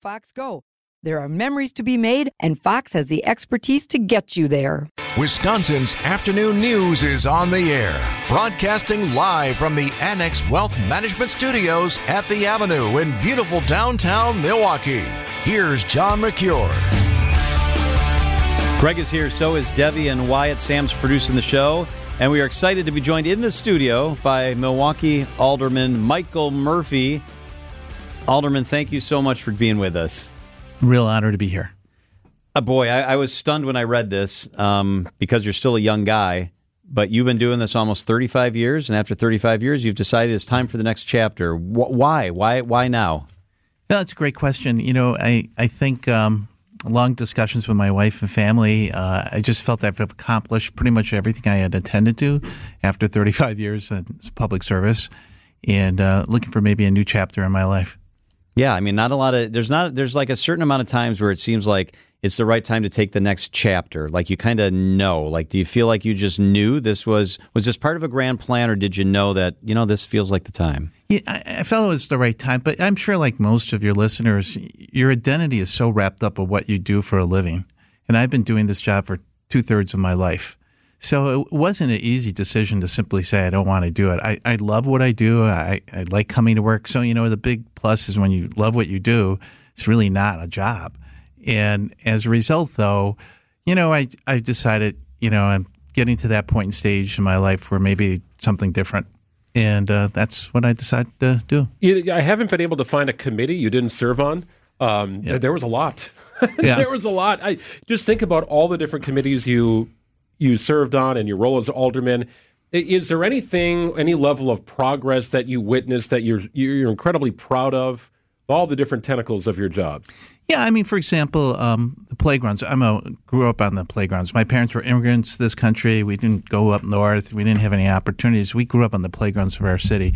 Fox Go. There are memories to be made, and Fox has the expertise to get you there. Wisconsin's afternoon news is on the air, broadcasting live from the Annex Wealth Management Studios at the Avenue in beautiful downtown Milwaukee. Here's John Mercure. Greg is here, so is Debbie and Wyatt. Sam's producing the show. And we are excited to be joined in the studio by Milwaukee Alderman Michael Murphy. Alderman, thank you so much for being with us. Real honor to be here. Uh, boy, I, I, was stunned when I read this um, because you're still a young guy, but you've been doing this almost 35 years, and after 35 years, you've decided it's time for the next chapter. Wh- why? Why? Why now? Yeah, that's a great question. You know, I I think um, long discussions with my wife and family. Uh, I just felt I've accomplished pretty much everything I had intended to after 35 years in public service, and uh, looking for maybe a new chapter in my life. Yeah, I mean, not a lot of there's not there's like a certain amount of times where it seems like it's the right time to take the next chapter. Like you kind of know. Like, do you feel like you just knew this was was this part of a grand plan, or did you know that you know this feels like the time? Yeah, I, I felt it was the right time, but I'm sure, like most of your listeners, your identity is so wrapped up with what you do for a living, and I've been doing this job for two thirds of my life. So it wasn't an easy decision to simply say, I don't want to do it. I, I love what I do. I, I like coming to work. So, you know, the big plus is when you love what you do, it's really not a job. And as a result, though, you know, I, I decided, you know, I'm getting to that point in stage in my life where maybe something different. And uh, that's what I decided to do. I haven't been able to find a committee you didn't serve on. Um, yeah. There was a lot. yeah. there was a lot. I just think about all the different committees you you served on and your role as alderman. Is there anything, any level of progress that you witnessed that you're you're incredibly proud of? All the different tentacles of your job. Yeah, I mean, for example, um, the playgrounds. I'm a grew up on the playgrounds. My parents were immigrants to this country. We didn't go up north. We didn't have any opportunities. We grew up on the playgrounds of our city,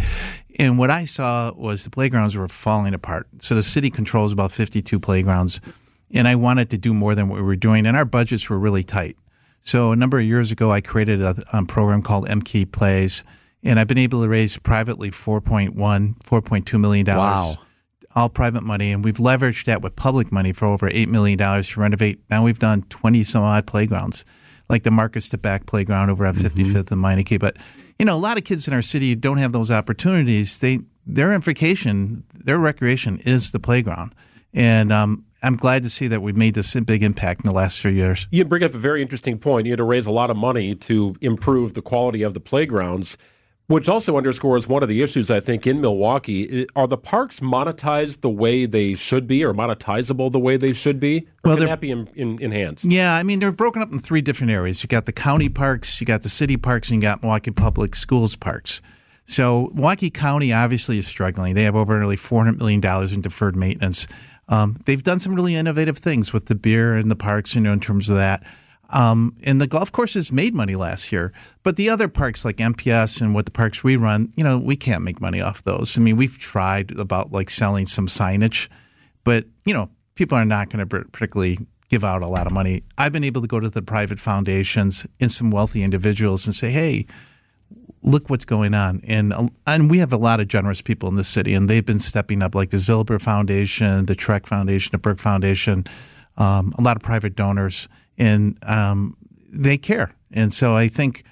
and what I saw was the playgrounds were falling apart. So the city controls about 52 playgrounds, and I wanted to do more than what we were doing, and our budgets were really tight. So a number of years ago, I created a, a program called MKE Plays, and I've been able to raise privately 4.1, 4.2 million dollars. Wow. All private money, and we've leveraged that with public money for over eight million dollars to renovate. Now we've done twenty some odd playgrounds, like the Marcus DeBack playground over at 55th mm-hmm. and Meinecke. But you know, a lot of kids in our city don't have those opportunities. They their vacation, their recreation is the playground, and um, I'm glad to see that we've made this big impact in the last few years. You bring up a very interesting point. You had to raise a lot of money to improve the quality of the playgrounds, which also underscores one of the issues I think in Milwaukee. Are the parks monetized the way they should be, or monetizable the way they should be? Or well, can that be in, in, enhanced? Yeah, I mean they're broken up in three different areas. You got the county parks, you got the city parks, and you got Milwaukee Public Schools parks. So Milwaukee County obviously is struggling. They have over nearly $400 million in deferred maintenance. Um, they've done some really innovative things with the beer and the parks, you know, in terms of that. Um, and the golf courses made money last year, but the other parks like MPS and what the parks we run, you know, we can't make money off those. I mean, we've tried about like selling some signage, but you know, people are not going to particularly give out a lot of money. I've been able to go to the private foundations and some wealthy individuals and say, hey, look what's going on. And and we have a lot of generous people in this city, and they've been stepping up, like the Zilber Foundation, the Trek Foundation, the Burke Foundation, um, a lot of private donors, and um, they care. And so I think.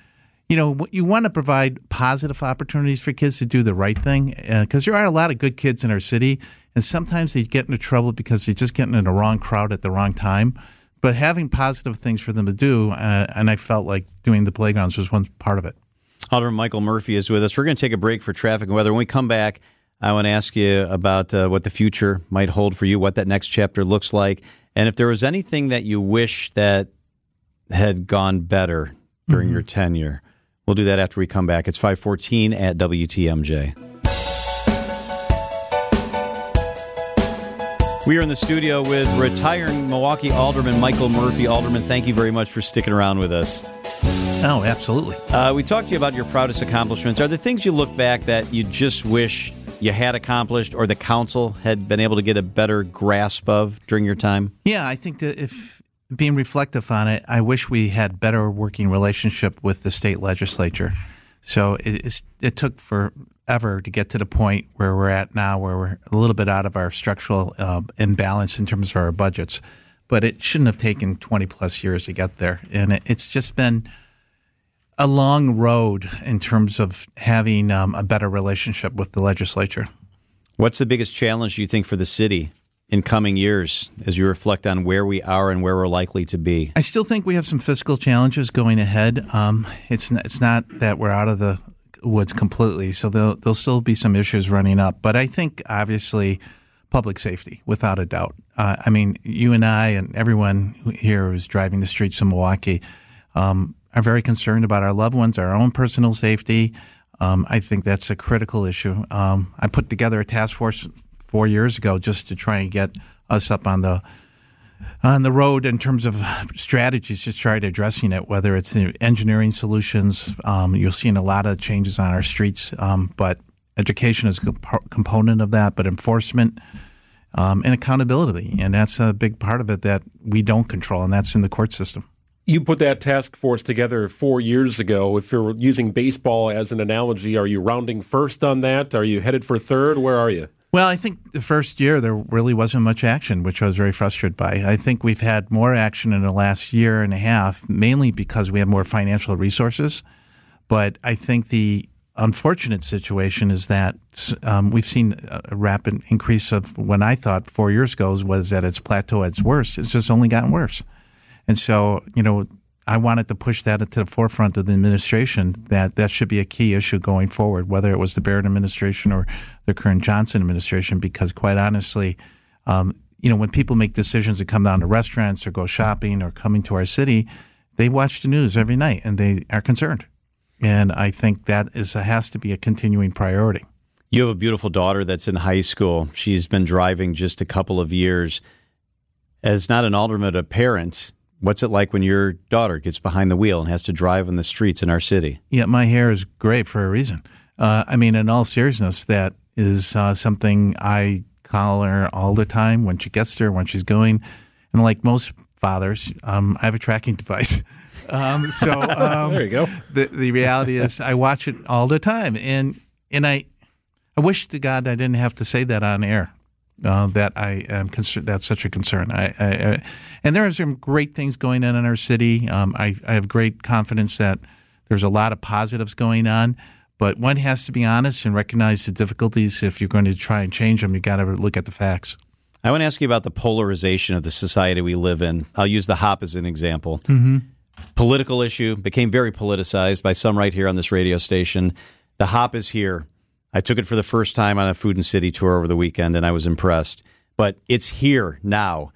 You know, you want to provide positive opportunities for kids to do the right thing because uh, there are a lot of good kids in our city, and sometimes they get into trouble because they're just get in the wrong crowd at the wrong time. But having positive things for them to do, uh, and I felt like doing the playgrounds was one part of it. Alderman Michael Murphy is with us. We're going to take a break for traffic and weather. When we come back, I want to ask you about uh, what the future might hold for you, what that next chapter looks like, and if there was anything that you wish that had gone better during mm-hmm. your tenure. We'll do that after we come back. It's 514 at WTMJ. We are in the studio with retiring Milwaukee Alderman Michael Murphy. Alderman, thank you very much for sticking around with us. Oh, absolutely. Uh, we talked to you about your proudest accomplishments. Are there things you look back that you just wish you had accomplished or the council had been able to get a better grasp of during your time? Yeah, I think that if being reflective on it, I wish we had better working relationship with the state legislature. So it, it took for ever to get to the point where we're at now, where we're a little bit out of our structural uh, imbalance in terms of our budgets. But it shouldn't have taken 20 plus years to get there. And it, it's just been a long road in terms of having um, a better relationship with the legislature. What's the biggest challenge you think for the city in coming years as you reflect on where we are and where we're likely to be? I still think we have some fiscal challenges going ahead. Um, it's it's not that we're out of the woods completely, so there'll, there'll still be some issues running up. But I think obviously public safety, without a doubt. Uh, I mean, you and I and everyone here who's driving the streets of Milwaukee um, are very concerned about our loved ones, our own personal safety. Um, I think that's a critical issue. Um, I put together a task force four years ago just to try and get us up on the on the road in terms of strategies try to addressing it, whether it's engineering solutions. Um, you'll see a lot of changes on our streets, um, but education is a component of that, but enforcement um, and accountability. And that's a big part of it that we don't control, and that's in the court system you put that task force together four years ago. If you're using baseball as an analogy, are you rounding first on that? Are you headed for third? Where are you? Well, I think the first year there really wasn't much action, which I was very frustrated by. I think we've had more action in the last year and a half, mainly because we have more financial resources. But I think the unfortunate situation is that um, we've seen a rapid increase of when I thought four years ago was at its plateau at its worst. It's just only gotten worse. And so, you know, I wanted to push that into the forefront of the administration that that should be a key issue going forward, whether it was the Barrett administration or the current Johnson administration, because quite honestly, um, you know, when people make decisions to come down to restaurants or go shopping or coming to our city, they watch the news every night and they are concerned. And I think that is a, has to be a continuing priority. You have a beautiful daughter that's in high school. She's been driving just a couple of years. As not an alderman, a parent, What's it like when your daughter gets behind the wheel and has to drive on the streets in our city? Yeah, my hair is gray for a reason. Uh, I mean, in all seriousness, that is uh, something I call her all the time when she gets there, when she's going. And like most fathers, um, I have a tracking device. Um, so um, there you go. The, the reality is, I watch it all the time, and and I I wish to God I didn't have to say that on air uh, that I am concerned. That's such a concern. I, I, I, and there are some great things going on in our city. Um, I, I have great confidence that there's a lot of positives going on. But one has to be honest and recognize the difficulties. If you're going to try and change them, you got to look at the facts. I want to ask you about the polarization of the society we live in. I'll use the hop as an example. Mm-hmm. Political issue became very politicized by some right here on this radio station. The hop is here. I took it for the first time on a Food and City tour over the weekend, and I was impressed. But it's here now.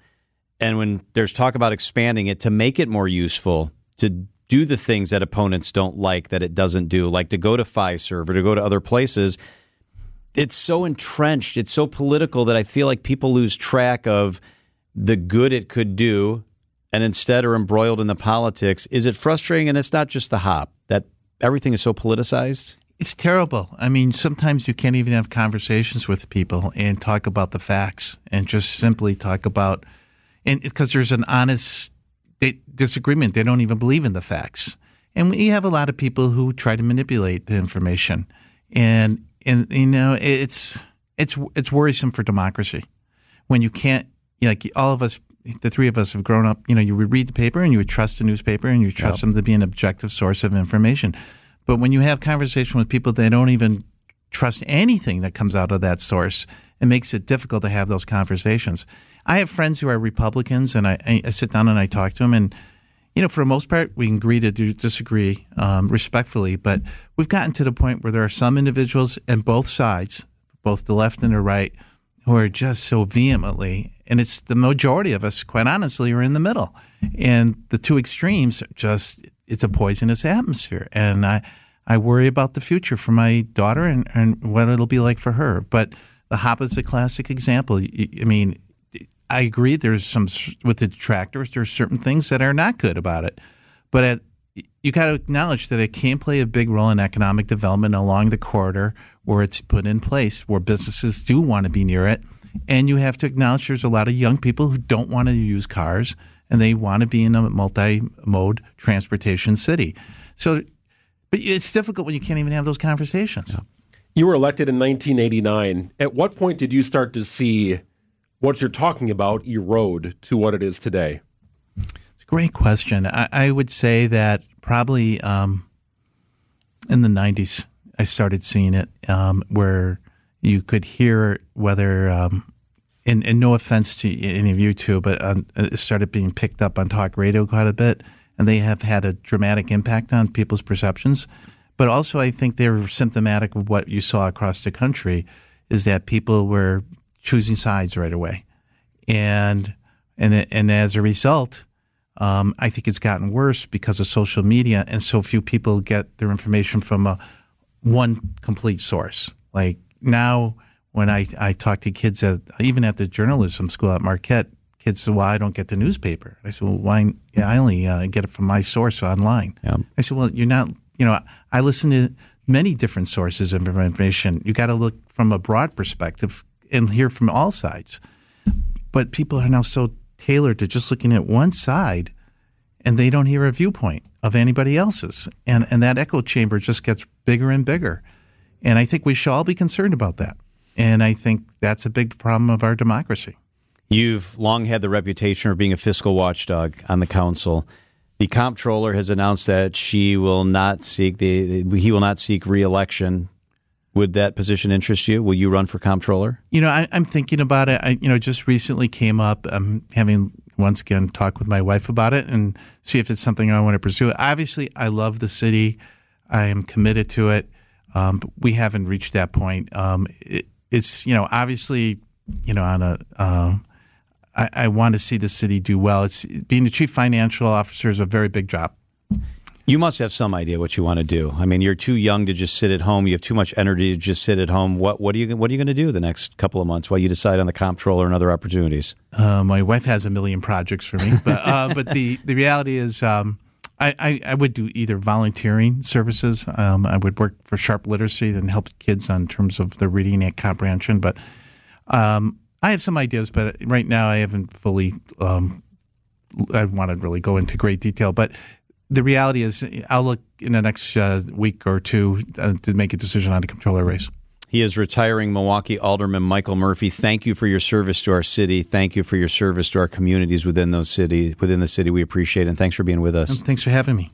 And when there's talk about expanding it to make it more useful, to do the things that opponents don't like that it doesn't do, like to go to Fiserv or to go to other places, it's so entrenched, it's so political that I feel like people lose track of the good it could do and instead are embroiled in the politics. Is it frustrating? And it's not just the hop that everything is so politicized? It's terrible. I mean, sometimes you can't even have conversations with people and talk about the facts and just simply talk about, and because there's an honest disagreement. They don't even believe in the facts. And we have a lot of people who try to manipulate the information. And, and you know, it's, it's, it's worrisome for democracy when you can't, like all of us the three of us have grown up, you know, you would read the paper and you would trust the newspaper and you trust yep. them to be an objective source of information. But when you have conversation with people that don't even trust anything that comes out of that source, it makes it difficult to have those conversations. I have friends who are Republicans, and I, I sit down and I talk to them, and you know, for the most part, we can agree to disagree um, respectfully. But we've gotten to the point where there are some individuals in both sides, both the left and the right, who are just so vehemently, and it's the majority of us, quite honestly, are in the middle. And the two extremes just it's a poisonous atmosphere, and I I worry about the future for my daughter and, and what it'll be like for her. But the hop is a classic example. I mean, I agree. There's some with the detractors. There's certain things that are not good about it, but at, you got to acknowledge that it can play a big role in economic development along the corridor where it's put in place, where businesses do want to be near it, and you have to acknowledge there's a lot of young people who don't want to use cars and they want to be in a multi-mode transportation city. So, but it's difficult when you can't even have those conversations. Yeah. You were elected in 1989. At what point did you start to see what you're talking about erode to what it is today? It's a great question. I, I would say that probably um, in the 90s, I started seeing it um, where you could hear whether, um, and, and, no offense to any of you two, but um, it started being picked up on talk radio quite a bit, and they have had a dramatic impact on people's perceptions. But also, I think they're symptomatic of what you saw across the country is that people were choosing sides right away, and and and as a result, um, I think it's gotten worse because of social media, and so few people get their information from a one complete source. Like now, when I, I talk to kids at even at the journalism school at Marquette, kids say, "Well, I don't get the newspaper." I said, "Well, why? Yeah, I only uh, get it from my source online." Yeah. I said, "Well, you're not. You know, I listen to many different sources of information. You got to look from a broad perspective and hear from all sides." But people are now so tailored to just looking at one side and they don't hear a viewpoint of anybody else's. And, and that echo chamber just gets bigger and bigger. And I think we should all be concerned about that. And I think that's a big problem of our democracy. You've long had the reputation of being a fiscal watchdog on the council. The comptroller has announced that she will not seek the he will not seek reelection. Would that position interest you? Will you run for comptroller? You know, I, am thinking about it. I, you know, just recently came up. I'm having once again talk with my wife about it and see if it's something I want to pursue. Obviously, I love the city. I am committed to it. Um, we haven't reached that point. Um, it, it's you know obviously you know on a uh, I, I want to see the city do well. It's being the chief financial officer is a very big job. You must have some idea what you want to do. I mean, you're too young to just sit at home. You have too much energy to just sit at home. What what are you what are you going to do the next couple of months while you decide on the comptroller and other opportunities? Uh, my wife has a million projects for me, but uh, but the the reality is. Um, I, I, I, would do either volunteering services. Um, I would work for Sharp Literacy and help kids on terms of their reading and comprehension. But um, I have some ideas, but right now I haven't fully. Um, I want to really go into great detail, but the reality is, I'll look in the next uh, week or two uh, to make a decision on a comptroller race. He is retiring Milwaukee Alderman Michael Murphy. Thank you for your service to our city. Thank you for your service to our communities within those city within the city. We appreciate it. And thanks for being with us. Thanks for having me.